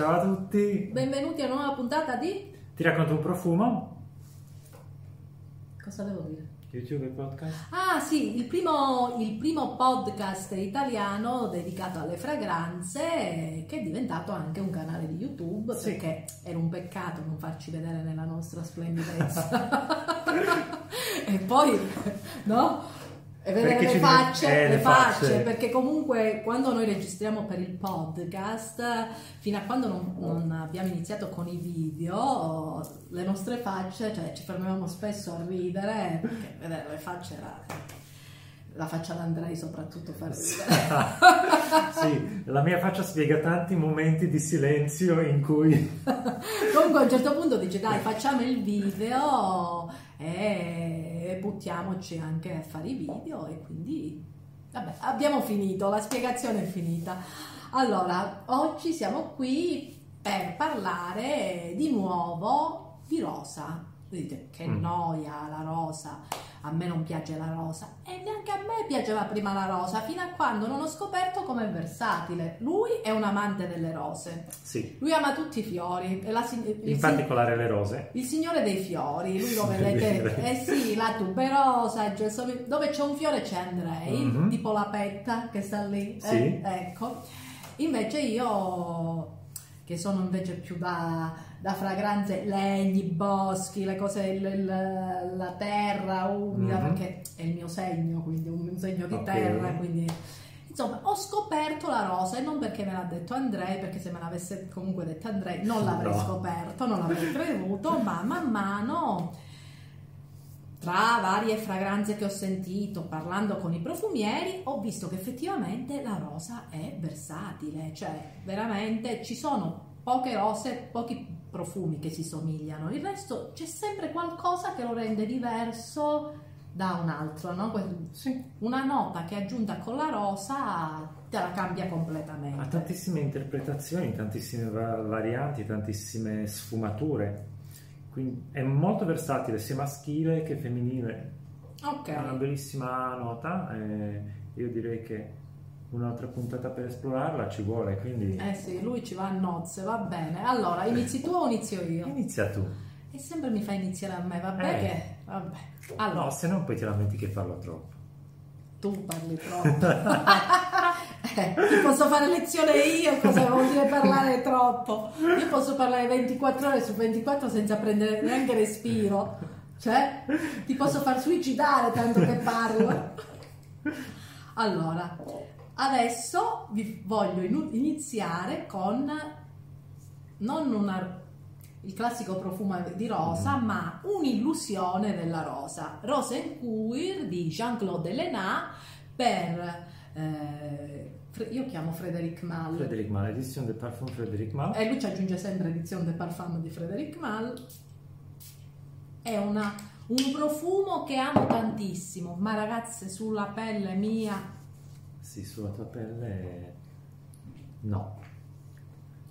Ciao a tutti! Benvenuti a una nuova puntata di... Ti racconto un profumo? Cosa devo dire? YouTube e podcast? Ah sì, il primo, il primo podcast italiano dedicato alle fragranze che è diventato anche un canale di YouTube Sì. perché era un peccato non farci vedere nella nostra splendidezza. e poi, no? E vedere le facce, eh, le le facce, facce. perché comunque quando noi registriamo per il podcast, fino a quando non, non abbiamo iniziato con i video, le nostre facce, cioè ci fermavamo spesso a ridere, perché vedere le facce era... La faccia d'Andrei soprattutto fa ridere. sì, la mia faccia spiega tanti momenti di silenzio in cui... Comunque a un certo punto dice dai facciamo il video e buttiamoci anche a fare i video e quindi vabbè abbiamo finito, la spiegazione è finita. Allora, oggi siamo qui per parlare di nuovo di rosa. Dite che Mm. noia la rosa, a me non piace la rosa e neanche a me piaceva prima la rosa fino a quando non ho scoperto com'è versatile. Lui è un amante delle rose. Sì, Lui ama tutti i fiori, è la il, in particolare le rose. il signore dei fiori, lui lo vedete, eh sì, la tuberosa, gelsomino- dove c'è un fiore c'è Andrei, Mhm. tipo la petta che sta lì, eh, Sì. ecco. Invece io, che sono invece più da, da fragranze, legni, boschi, le cose, il- il- la terra umida, Mhm. perché è il mio segno, quindi un, segno di Ok. terra, quindi... Insomma, ho scoperto la rosa e non perché me l'ha detto Andrei, perché se me l'avesse comunque detto Andrei non l'avrei No. scoperto, non l'avrei creduto, ma man mano tra varie fragranze che ho sentito parlando con i profumieri ho visto che effettivamente la rosa è versatile, cioè veramente ci sono poche rose, pochi profumi che si somigliano, il resto c'è sempre qualcosa che lo rende diverso da un altro, no? Sì, Una nota che è aggiunta con la rosa te la cambia ha completamente. tantissime interpretazioni, tantissime va- varianti, tantissime sfumature. Quindi è molto versatile sia maschile che femminile. Ok. Ha una bellissima nota e io direi che un'altra puntata per esplorarla ci vuole, quindi Eh sì, lui ci va a nozze, va bene. Allora, inizi tu o inizio io? inizia tu. E sempre mi fa iniziare a me, vabbè Eh. che... Vabbè. Allora, No, se no poi ti lamenti che parlo troppo. tu parli troppo. Eh, ti posso fare lezione io cosa vuol dire parlare troppo. Io posso parlare 24 ore su 24 senza prendere neanche respiro. Cioè, ti posso far suicidare tanto che parlo. Allora, adesso vi voglio iniziare con non una- il classico profumo di rosa, ma un'illusione della rosa. Rosa in Cuir di Jean-Claude Elena per eh, io chiamo Frédéric Malle. Frédéric Mal, edition de parfum Frédéric Mal. E lui ci aggiunge sempre edizione de parfum di Frédéric Malle. È una- un profumo che amo tantissimo, ma ragazze sulla pelle mia Sì, sulla tua pelle no.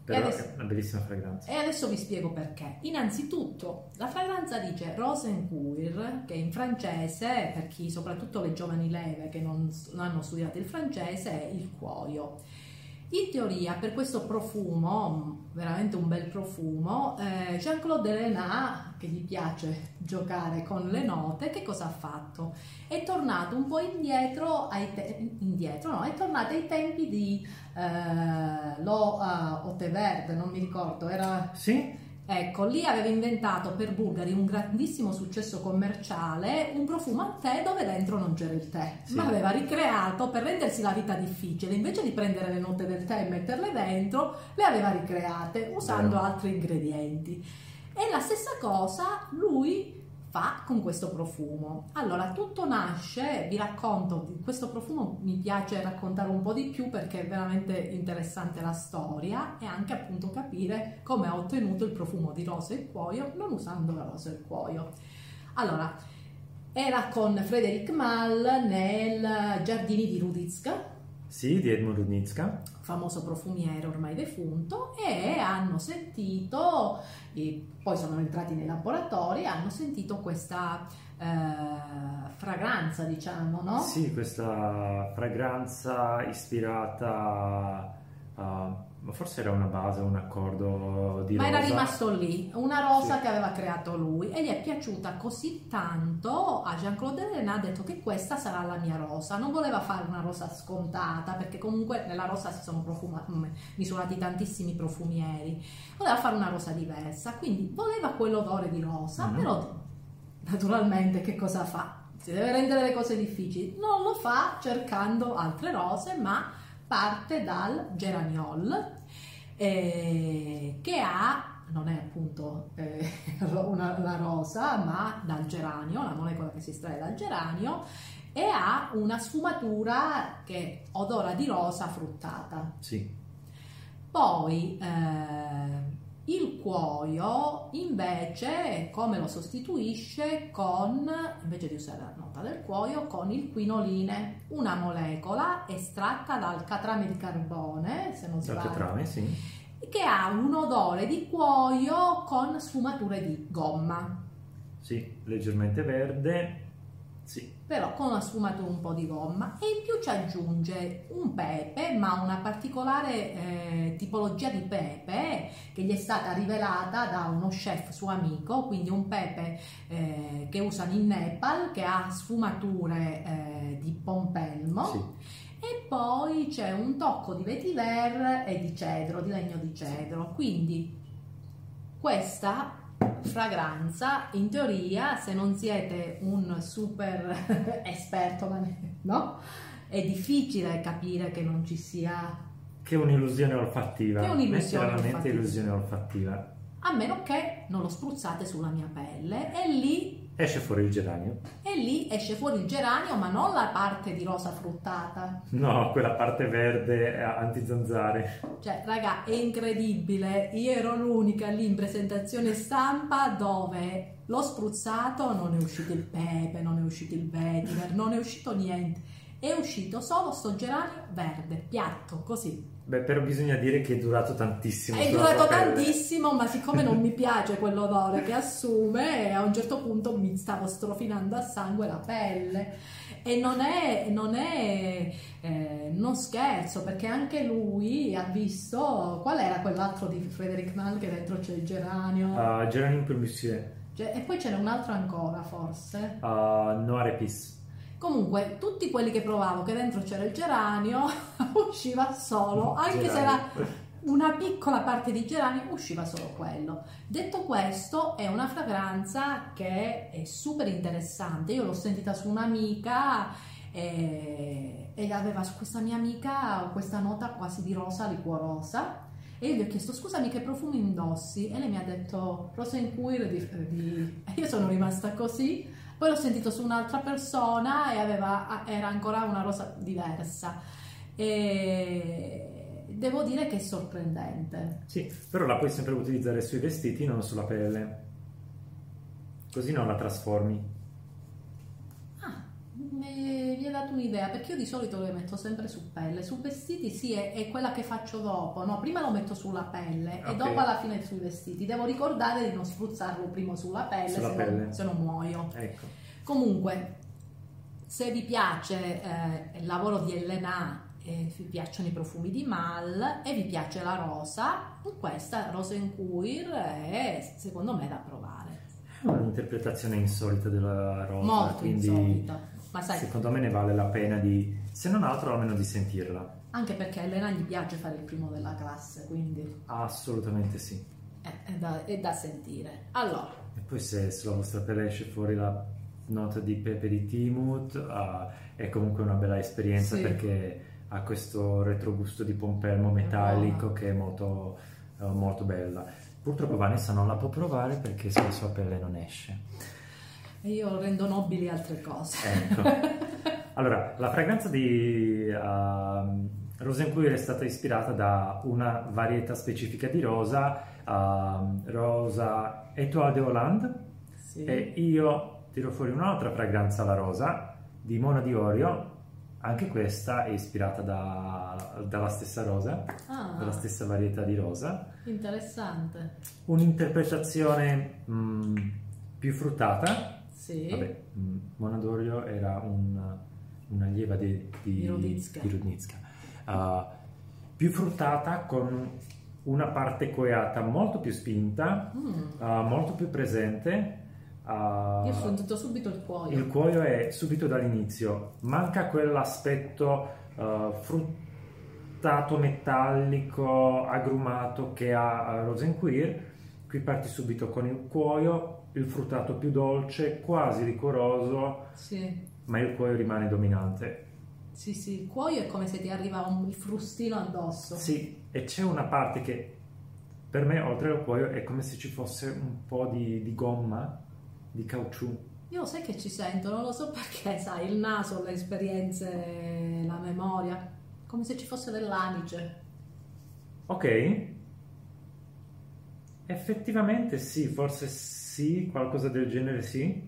Però adesso- è una bellissima fragranza. E adesso vi spiego perché. Innanzitutto, la fragranza dice Rosencuir, che in francese, per chi, soprattutto le giovani leve che non, non hanno studiato il francese, è il cuoio. In teoria, per questo profumo, veramente un bel profumo, eh, Jean-Claude Elena, che gli piace giocare con le note, che cosa ha fatto? È tornato un po' indietro, ai te- indietro no, ai tempi di eh, Lo eh, Ote Verde, non mi ricordo, era Sì? Ecco, lì aveva inventato per Bulgari un grandissimo successo commerciale, un profumo a tè dove dentro non c'era il tè, Sì. ma aveva ricreato per rendersi la vita difficile, invece di prendere le note del tè e metterle dentro, le aveva ricreate usando Vero. altri ingredienti. E la stessa cosa lui fa con questo profumo. Allora, tutto nasce, vi racconto, questo profumo mi piace raccontare un po' di più perché è veramente interessante la storia e anche appunto capire come ha ottenuto il profumo di rosa e cuoio non usando la rosa e il cuoio. Allora, era con Frederic Mal nel Giardini di Ruditska, Sì, di Edmund Rudnitska. famoso profumiere ormai defunto, e hanno sentito, e poi sono entrati nei laboratori, hanno sentito questa eh, fragranza, diciamo, no? Sì, questa fragranza ispirata Uh, ma forse era una base, un accordo di Ma rosa. era rimasto lì, una rosa Sì. che aveva creato lui e gli è piaciuta così tanto a Jean-Claude Elena ha detto che questa sarà la mia rosa. Non voleva fare una rosa scontata perché comunque nella rosa si sono profuma- mm, misurati tantissimi profumieri. Voleva fare una rosa diversa, quindi voleva quell'odore di rosa, Mhm. però naturalmente che cosa fa? Si deve rendere le cose difficili. Non lo fa cercando altre rose, ma parte dal geraniol eh, che ha, non è appunto eh, una, la rosa, ma dal geranio, la molecola che si estrae dal geranio, e ha una sfumatura che odora di rosa fruttata. Sì, Poi eh, il cuoio invece come lo sostituisce con, invece di usare la nota del cuoio, con il quinoline, una molecola estratta dal catrame di carbone, se non dal sbaglio, catrame, sì. che ha un odore di cuoio con sfumature di gomma, Sì, leggermente verde. Però con una sfumatura un po' di gomma e in più ci aggiunge un pepe, ma una particolare eh, tipologia di pepe che gli è stata rivelata da uno chef suo amico, quindi un pepe eh, che usano in Nepal che ha sfumature eh, di pompelmo. sì. E poi c'è un tocco di vetiver e di cedro, di legno di cedro. Quindi questa fragranza, in teoria, se non siete un super esperto, no? È difficile capire che non ci sia, Che un'illusione olfattiva. Che un'illusione olfattiva. illusione olfattiva. a meno che non lo spruzzate sulla mia pelle e lì, Esce fuori il geranio. e lì esce fuori il geranio, ma non la parte di rosa fruttata. No, quella parte verde eh, antizanzare. Cioè, raga, è incredibile. Io ero l'unica lì in presentazione stampa dove l'ho spruzzato, non è uscito il pepe, non è uscito il vetiver, non è uscito niente. È uscito solo sto geranio verde, piatto, così. Beh, però bisogna dire che è durato tantissimo. È durato tantissimo, ma siccome non mi piace quell'odore che assume, a un certo punto mi stavo strofinando a sangue la pelle. E non è, non è eh, non scherzo, perché anche lui ha visto qual era quell'altro di Frederick Nall che dentro c'è il geranio. Uh, Geranium per Monsieur. Cioè, e poi ce n'è un altro ancora, forse. Uh, Noir Épice. Comunque, tutti quelli che provavo che dentro c'era il geranio, usciva solo, anche se era una piccola parte di geranio usciva solo quello. Detto questo, è una fragranza che è super interessante. Io l'ho sentita su un'amica e, e aveva su questa mia amica questa nota quasi di rosa liquorosa. E io gli ho chiesto scusami che profumi indossi e lei mi ha detto Rosa in Queer di, di... e io sono rimasta così poi l'ho sentito su un'altra persona e aveva, era ancora una rosa diversa e devo dire che è sorprendente Sì, però la puoi sempre utilizzare sui vestiti, non sulla pelle. Così non la trasformi. Mi, mi hai dato un'idea perché io di solito le metto sempre su pelle. Su vestiti sì, è, è quella che faccio dopo. No, prima lo metto sulla pelle e Ok. dopo alla fine sui vestiti. Devo ricordare di non spruzzarlo prima sulla pelle, Sulla se, pelle. Non, se non muoio. Ecco. Comunque, se vi piace eh, il lavoro di Elena e vi piacciono i profumi di Mal e vi piace la rosa, questa Rosa in Queer è secondo me da provare. È un'interpretazione insolita della rosa, Molto quindi insolita. Ma sai, secondo me ne vale la pena di, se non altro, almeno di sentirla. anche perché a Elena gli piace fare il primo della classe, quindi Assolutamente sì. è, è da, è da sentire. Allora, E poi se sulla vostra pelle esce fuori la nota di pepe di Timut, ah, è comunque una bella esperienza Sì. perché ha questo retrogusto di pompelmo metallico che è molto, eh, molto bella. Purtroppo Vanessa non la può provare perché sulla sua pelle non esce. Io rendo nobili altre cose. Ecco. Allora, la fragranza di uh, Rosenquist è stata ispirata da una varietà specifica di rosa, ehm, rosa Etoile de Hollande, Sì. e io tiro fuori un'altra fragranza alla rosa di Mona di Orio, anche questa è ispirata da- dalla stessa rosa, Ah, dalla stessa varietà di rosa. interessante. Un'interpretazione mm, più fruttata, Sì. Vabbè, mh, Mona d'Orio era un- un'allieva di, di, Di Rudnitska. di Rudnitska. Uh, più fruttata con una parte coiata molto più spinta, Mm. uh, molto più presente. uh, Io ho sentito subito il cuoio. il cuoio è subito dall'inizio, manca quell'aspetto uh, fruttato, metallico, agrumato che ha uh, Rosenquist. Qui parti subito con il cuoio, il fruttato più dolce, quasi liquoroso, Sì. ma il cuoio rimane dominante. Sì, sì, il cuoio è come se ti arriva un, frustino addosso. Sì, e c'è una parte che per me, oltre al cuoio, è come se ci fosse un po' di, di gomma, di caucciù. Io sai che ci sento, non lo so perché, sai, il naso, le esperienze, la memoria, come se ci fosse dell'anice. Ok. Effettivamente sì, forse sì, qualcosa del genere sì.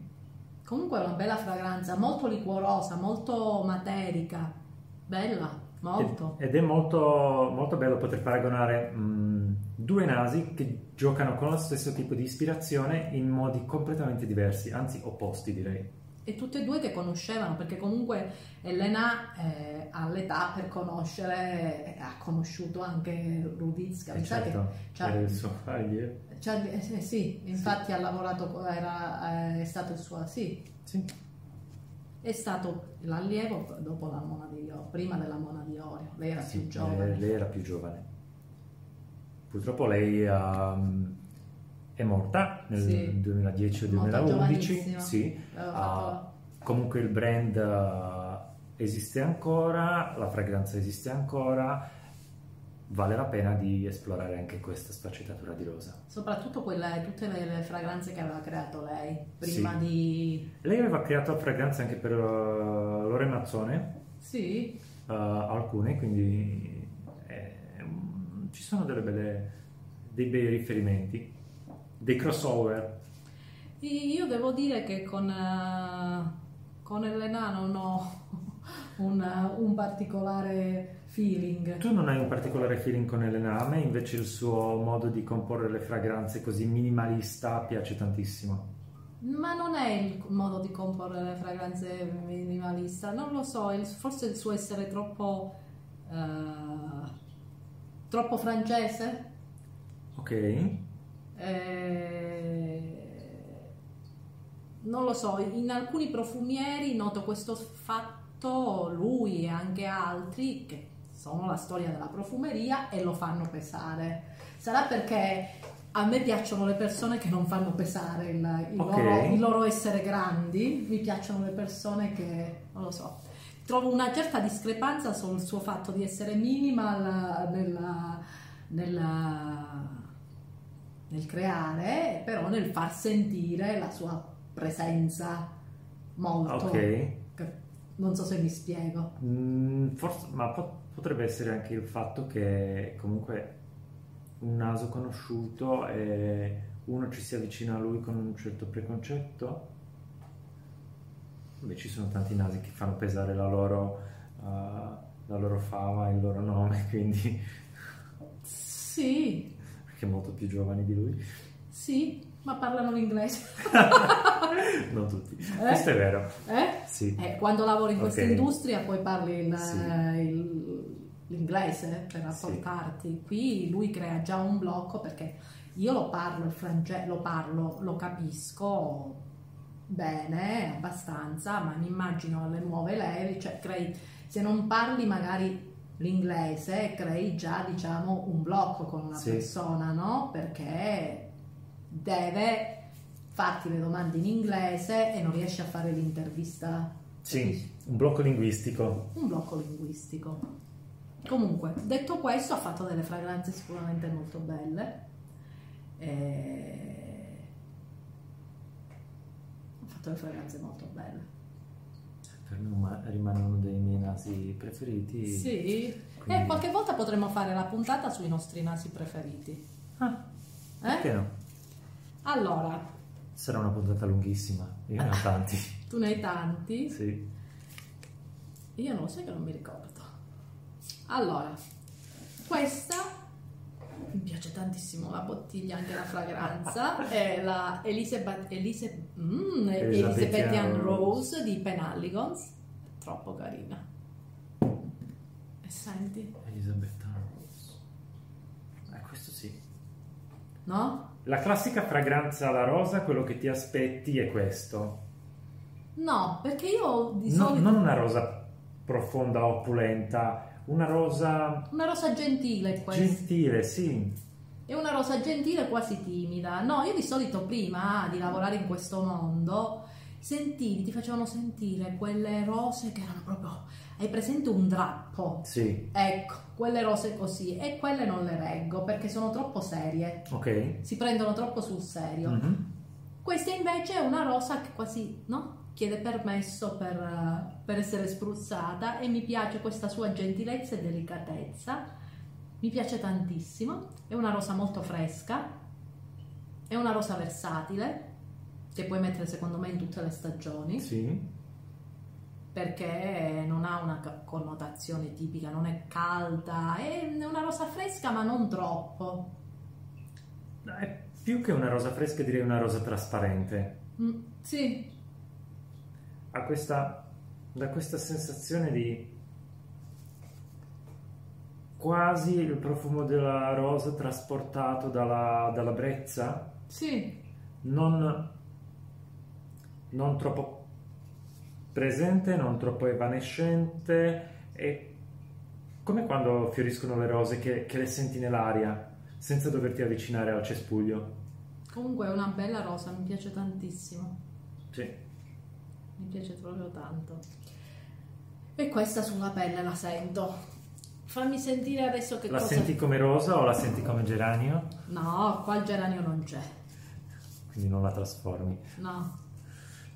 Comunque è una bella fragranza, molto liquorosa, molto materica, bella, molto. Ed è molto, molto bello poter paragonare mh, due nasi che giocano con lo stesso tipo di ispirazione in modi completamente diversi, anzi opposti direi. E tutte e due che conoscevano, perché comunque Elena eh, ha l'età per conoscere, ha conosciuto anche Rudizka. E che certo, era il suo c'ha- eh, sì, sì, infatti ha lavorato, era, eh, è stato il suo, sì, Sì. è stato l'allievo dopo la Mona di Iorio, prima della Mona di Iorio, lei era Sì, più giovane. Lei, lei era più giovane. Purtroppo lei um, è morta nel Sì. 2010 o Morta 2011. giovanissima. Sì. Ah, comunque il brand uh, esiste ancora, la fragranza esiste ancora. Vale la pena di esplorare anche questa sfaccettatura di rosa. Soprattutto quelle, tutte le, fragranze che aveva creato lei prima Sì. di... Lei aveva creato fragranze anche per uh, Lore Mazzone, Sì, uh, alcune, quindi eh, ci sono delle belle, dei bei riferimenti, dei crossover. io devo dire che con, eh, con Elena non ho un, un particolare feeling. Tu non hai un particolare feeling con Elena, a me invece il suo modo di comporre le fragranze così minimalista piace tantissimo. Ma non è il modo di comporre le fragranze minimalista, non lo so, forse il suo essere troppo... eh, troppo francese? Ok? Eh, non lo so, in alcuni profumieri noto questo fatto, lui e anche altri, che sono la storia della profumeria e lo fanno pesare. Sarà perché a me piacciono le persone che non fanno pesare il, il Ok. loro, il loro essere grandi, mi piacciono le persone che, non lo so, trovo una certa discrepanza sul suo fatto di essere minimal nella, nella- nel creare, però nel far sentire la sua presenza molto. Ok. Non so se mi spiego. Mm, forse, ma po- potrebbe essere anche il fatto che comunque un naso conosciuto e uno ci si avvicina a lui con un certo preconcetto. Beh, ci sono tanti nasi che fanno pesare la loro, uh, la loro fama, il loro nome, quindi Sì, che è molto più giovani di lui. sì, ma parlano inglese. non tutti. Questo è vero. Eh? Sì. Eh, quando lavori in questa Ok. industria poi parli il- Sì. il- l'inglese per rapportarti. Qui lui crea già un blocco perché io lo parlo il francese, lo parlo, lo capisco bene, abbastanza, ma mi immagino le nuove leve, cioè crei, se non parli magari l'inglese, crei già diciamo un blocco con una Sì. persona, no? Perché deve farti le domande in inglese e non riesci a fare l'intervista. Sì, un blocco linguistico. Un blocco linguistico. Comunque, detto questo, ha fatto delle fragranze sicuramente molto belle. E... Ha fatto delle fragranze molto belle. Per me rimane uno dei miei nasi preferiti. Sì. Quindi- E qualche volta potremmo fare la puntata sui nostri nasi preferiti. Ah, Eh? perché no? Allora, Sarà una puntata lunghissima, io ne ho tanti. tu ne hai tanti. Sì. Io non lo so che non mi ricordo. Allora, questa mi piace tantissimo la bottiglia, anche la fragranza, è la Elizabeth, Elise- mm, Elizabethan Elizabethan Rose. Di Penalligons, troppo carina. È senti, Elisabetta Rose. Eh, questo sì. no? La classica fragranza alla rosa, quello che ti aspetti è questo. No, perché io di No- solito... non una rosa profonda, opulenta, una rosa Una rosa gentile questa. gentile, sì. È una rosa gentile quasi timida. No, io di solito prima di lavorare in questo mondo sentivi, ti facevano sentire quelle rose che erano proprio... Hai presente un drappo? Sì, Ecco, quelle rose così. E quelle non le reggo perché sono troppo serie. ok. Si prendono troppo sul serio. Mhm. Questa invece è una rosa che quasi, no? Chiede permesso per, per essere spruzzata e mi piace questa sua gentilezza e delicatezza. Mi piace tantissimo. È una rosa molto fresca. È una rosa versatile che puoi mettere secondo me in tutte le stagioni Sì. perché non ha una connotazione tipica, non è calda, è una rosa fresca ma non troppo. È più che una rosa fresca, direi una rosa trasparente. Mm, sì, Ha questa, da questa sensazione di quasi il profumo della rosa trasportato dalla, dalla brezza, sì, non, non troppo presente, non troppo evanescente, è come quando fioriscono le rose che, che le senti nell'aria senza doverti avvicinare al cespuglio. comunque è una bella rosa, mi piace tantissimo. Sì. Mi piace proprio tanto. E questa sulla pelle la sento. Fammi sentire adesso che La cosa... senti come rosa o la senti come geranio? No, qua il geranio non c'è. Quindi non la trasformi. No.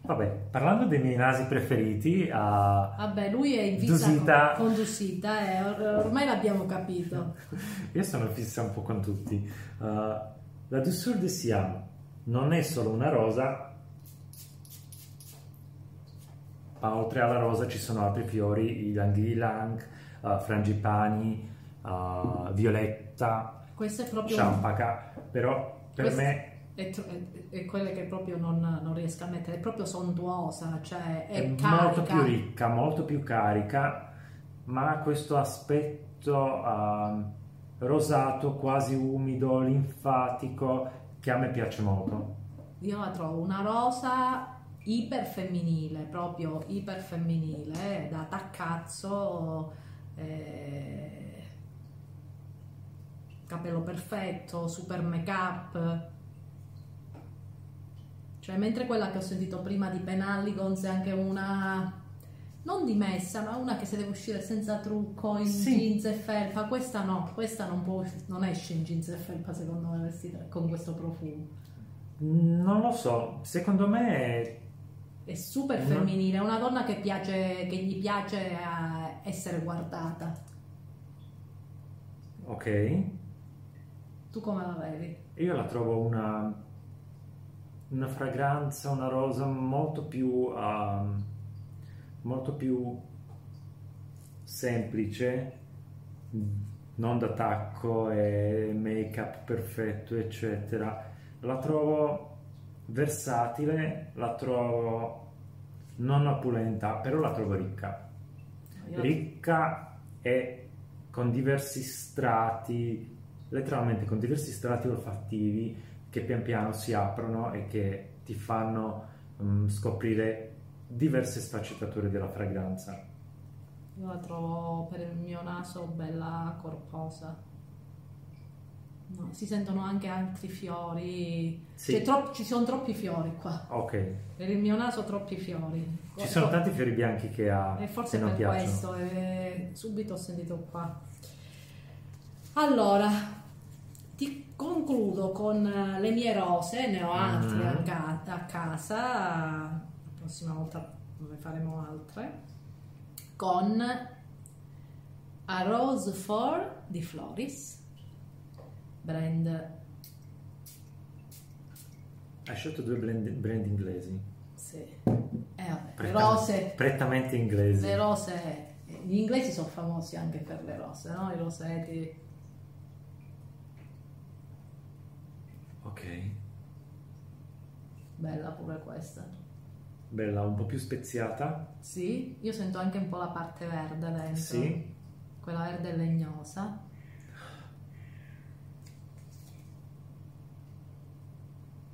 Vabbè, parlando dei miei nasi preferiti, ah, Vabbè, lui è in fissa Dusita. con, con Dusita, eh, or- ormai l'abbiamo capito. io sono fissa un po' con tutti. Ah, la Douceur de Siam non è solo una rosa, ma oltre alla rosa ci sono altri fiori, ylang ylang, ah, frangipani, ah, violetta, Questo è proprio... ciampaka, però per me È, tro- è- è quelle che proprio non, non riesco a mettere, è proprio sontuosa, cioè è, è molto più ricca, molto più carica, ma ha questo aspetto ah, rosato, quasi umido, linfatico, che a me piace molto. Io la trovo una rosa iperfemminile, proprio iperfemminile, da taccazzo, eh, capello perfetto, super make up. Cioè, mentre quella che ho sentito prima di Penalligons è anche una non dimessa, ma una che se deve uscire senza trucco in Sì. jeans e felpa. Questa no, questa non, può, non esce in jeans e felpa secondo me vestita con questo profumo. Non lo so, secondo me è- super Mhm. femminile, è una donna che, piace, che gli piace eh, essere guardata. ok. Tu come la vedi? Io la trovo una, una fragranza, una rosa molto più, ehm, molto più semplice, non da tacco e make-up perfetto, eccetera. La trovo versatile, la trovo non opulenta, però la trovo ricca. Io- Ricca e con diversi strati, letteralmente con diversi strati olfattivi che pian piano si aprono e che ti fanno mm, scoprire diverse sfaccettature della fragranza. Io la trovo per il mio naso bella corposa. No, si sentono anche altri fiori. Sì. C'è troppo- ci sono troppi fiori qua. Ok, Per il mio naso troppi fiori. ci sono tanti fiori bianchi che ha E forse non per piacciono. questo, e subito ho sentito qua. Allora, ti concludo con eh, le mie rose, ne ho altre Mhm. a, ca- a casa, la prossima volta ne faremo altre, con A Rose 4 di Floris, brand, Hai scelto due blend, brand inglesi, sì, eh, vabbè, le Pretta- rose prettamente inglesi. Le rose, gli inglesi sono famosi anche per le rose, no? I roseti. Ok, Bella pure questa. bella, un po' più speziata. Sì, io sento anche un po' la parte verde dentro. Sì, quella verde legnosa.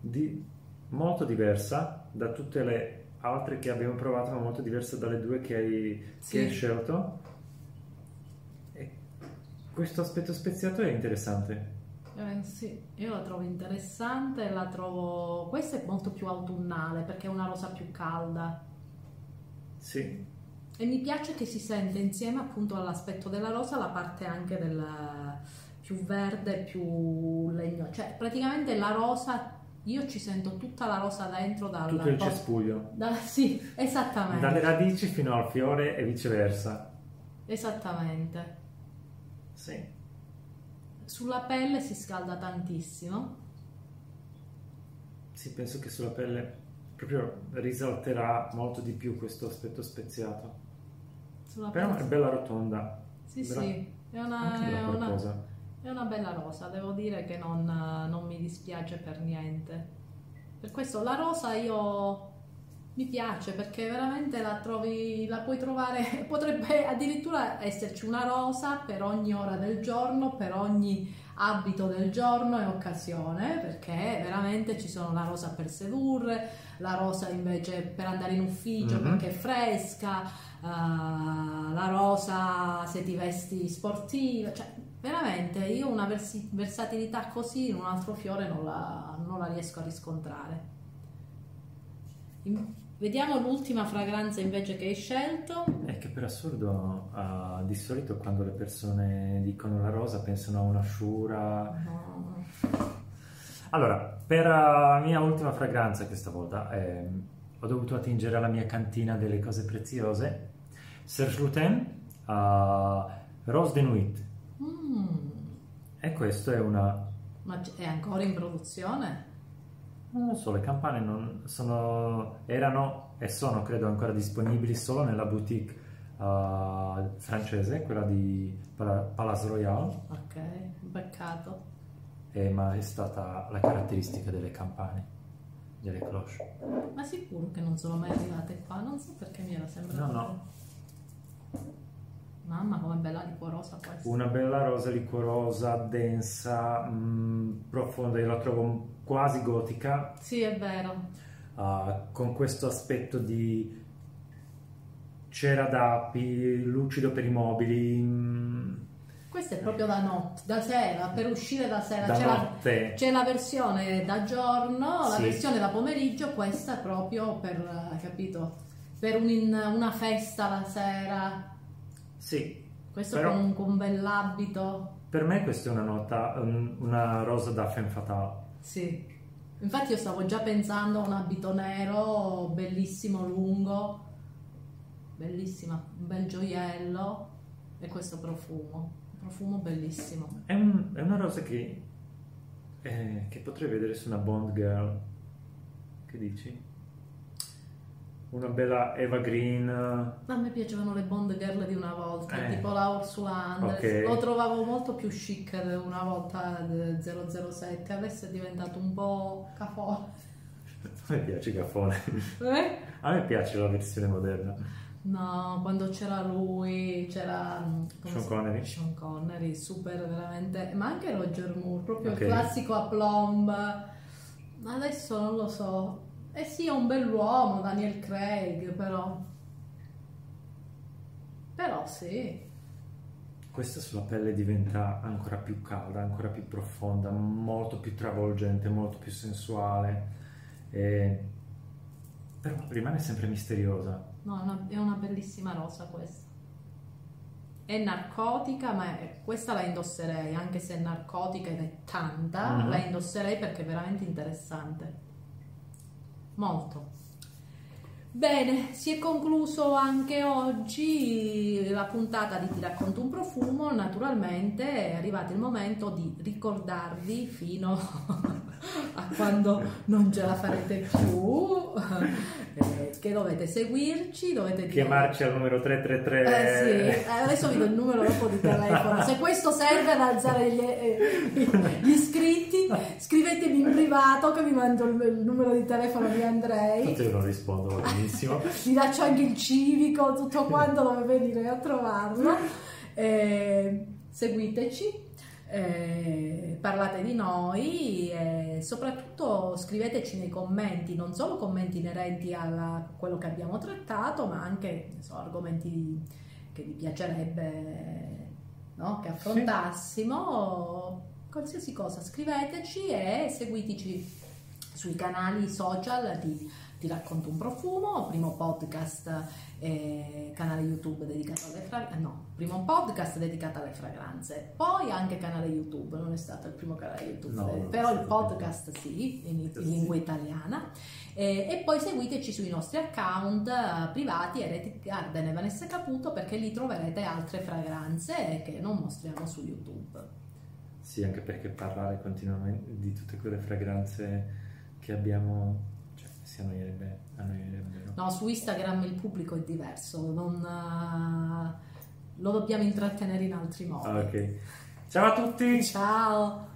Di, molto diversa da tutte le altre che abbiamo provato, ma molto diversa dalle due che hai, Sì. che hai scelto. E questo aspetto speziato è interessante. Eh, sì, io la trovo interessante, la trovo... Questa è molto più autunnale perché è una rosa più calda. Sì, E mi piace che si sente insieme appunto all'aspetto della rosa la parte anche del più verde, più legno. Cioè praticamente la rosa, io ci sento tutta la rosa dentro dal... tutto il cespuglio. da- sì, esattamente. Dalle radici fino al fiore e viceversa. Esattamente. Sì. Sulla pelle si scalda tantissimo. Sì, penso che sulla pelle proprio risalterà molto di più questo aspetto speziato. Sulla Però pelle è bella rotonda. Sì, bella- sì, è una, è, una. È una bella rosa, devo dire che non, non mi dispiace per niente. Per questo la rosa io mi piace perché veramente la trovi, la puoi trovare, potrebbe addirittura esserci una rosa per ogni ora del giorno, per ogni abito del giorno e occasione, perché veramente ci sono la rosa per sedurre, la rosa invece per andare in ufficio Mhm. perché è fresca, eh, la rosa se ti vesti sportiva, cioè veramente io una versi- versatilità così in un altro fiore non la, non la riesco a riscontrare. In- Vediamo l'ultima fragranza invece che hai scelto. È che per assurdo, ah, di solito quando le persone dicono la rosa pensano a una sciura. No. Allora, per la mia ultima fragranza questa volta ehm, ho dovuto attingere alla mia cantina delle cose preziose. Serge Lutens, ah, Rose de Nuit. Mm, E questo è una... ma è ancora in produzione? Non lo so, le campane non sono, erano e sono credo ancora disponibili solo nella boutique ah, francese, quella di Pala- Palace Royal, Ok, peccato. eh, ma è stata la caratteristica delle campane, delle cloche. Ma sicuro che non sono mai arrivate qua? Non so perché mi era sembrato. No, no. Mamma, com'è bella liquorosa questa. Una bella rosa liquorosa, densa, mm, profonda, io la trovo quasi gotica, Sì, è vero. ah, con questo aspetto di cera d'api, lucido per i mobili, mm, Questa è proprio da notte, da sera, per uscire da sera. da c'è, la, notte. c'è la versione da giorno, la Sì. versione da pomeriggio, questa è proprio per, capito, per un- una festa la sera. Sì, Questo Però- con, un, con un bell'abito. per me questa è una nota, un- una rosa da femme fatale. Sì. Infatti io stavo già pensando a un abito nero, bellissimo, lungo, bellissima, un bel gioiello e questo profumo. Un profumo bellissimo. È, un- è una rosa che, eh, che potrei vedere su una Bond Girl. Che dici? Una bella Eva Green. A me piacevano le Bond Girl di una volta, Eh. tipo la Ursula Andress. Ok. Lo trovavo molto più chic una volta del 007, adesso è diventato un po' cafone. A me piace Gaffone. Eh? A me piace la versione moderna. No, quando c'era lui, c'era mm, Sean Connery. Sean Connery, super veramente, ma anche Roger Moore, proprio Ok. il classico a plomb. Adesso non lo so. Eh sì, è un bell'uomo, Daniel Craig, però. Però sì. Questa sulla pelle diventa ancora più calda, ancora più profonda, molto più travolgente, molto più sensuale. E- Però rimane sempre misteriosa. No, è una, è una bellissima rosa questa. È narcotica, ma è- questa la indosserei, anche se è narcotica ed è tanta, Mhm. la indosserei perché è veramente interessante. Molto. Bene, si è concluso anche oggi la puntata di Ti racconto un profumo. Naturalmente è arrivato il momento di ricordarvi fino a quando non ce la farete più eh, che dovete seguirci, dovete Chiamarci al numero 333. eh sì, eh, adesso vi do il numero dopo di telefono. Se questo serve ad alzare gli, eh, gli iscritti, scrivetemi in privato che vi mando il, numero di telefono di Andrei. Tanto io non rispondo, benissimo. Vi lascio anche il civico, tutto quanto dove venire a trovarlo. Eh, seguiteci, eh, parlate di noi e soprattutto scriveteci nei commenti, non solo commenti inerenti a quello che abbiamo trattato, ma anche so, argomenti che vi piacerebbe no? che affrontassimo. Sì. Qualsiasi cosa, scriveteci e seguiteci sui canali social di ti racconto un profumo, primo podcast, eh, canale YouTube dedicato alle fragranze, no, primo podcast dedicato alle fragranze, poi anche canale YouTube, non è stato il primo canale YouTube, no, eh, però il podcast sì, in, in lingua italiana. Eh, e poi seguiteci sui nostri account uh, privati Eretic Garden e Vanessa Caputo perché lì troverete altre fragranze che non mostriamo su YouTube. Sì, anche perché parlare continuamente di tutte quelle fragranze che abbiamo si annoierebbe, annoierebbe no? su Instagram il pubblico è diverso, non, uh, lo dobbiamo intrattenere in altri modi. Ok. Ciao a tutti! Ciao!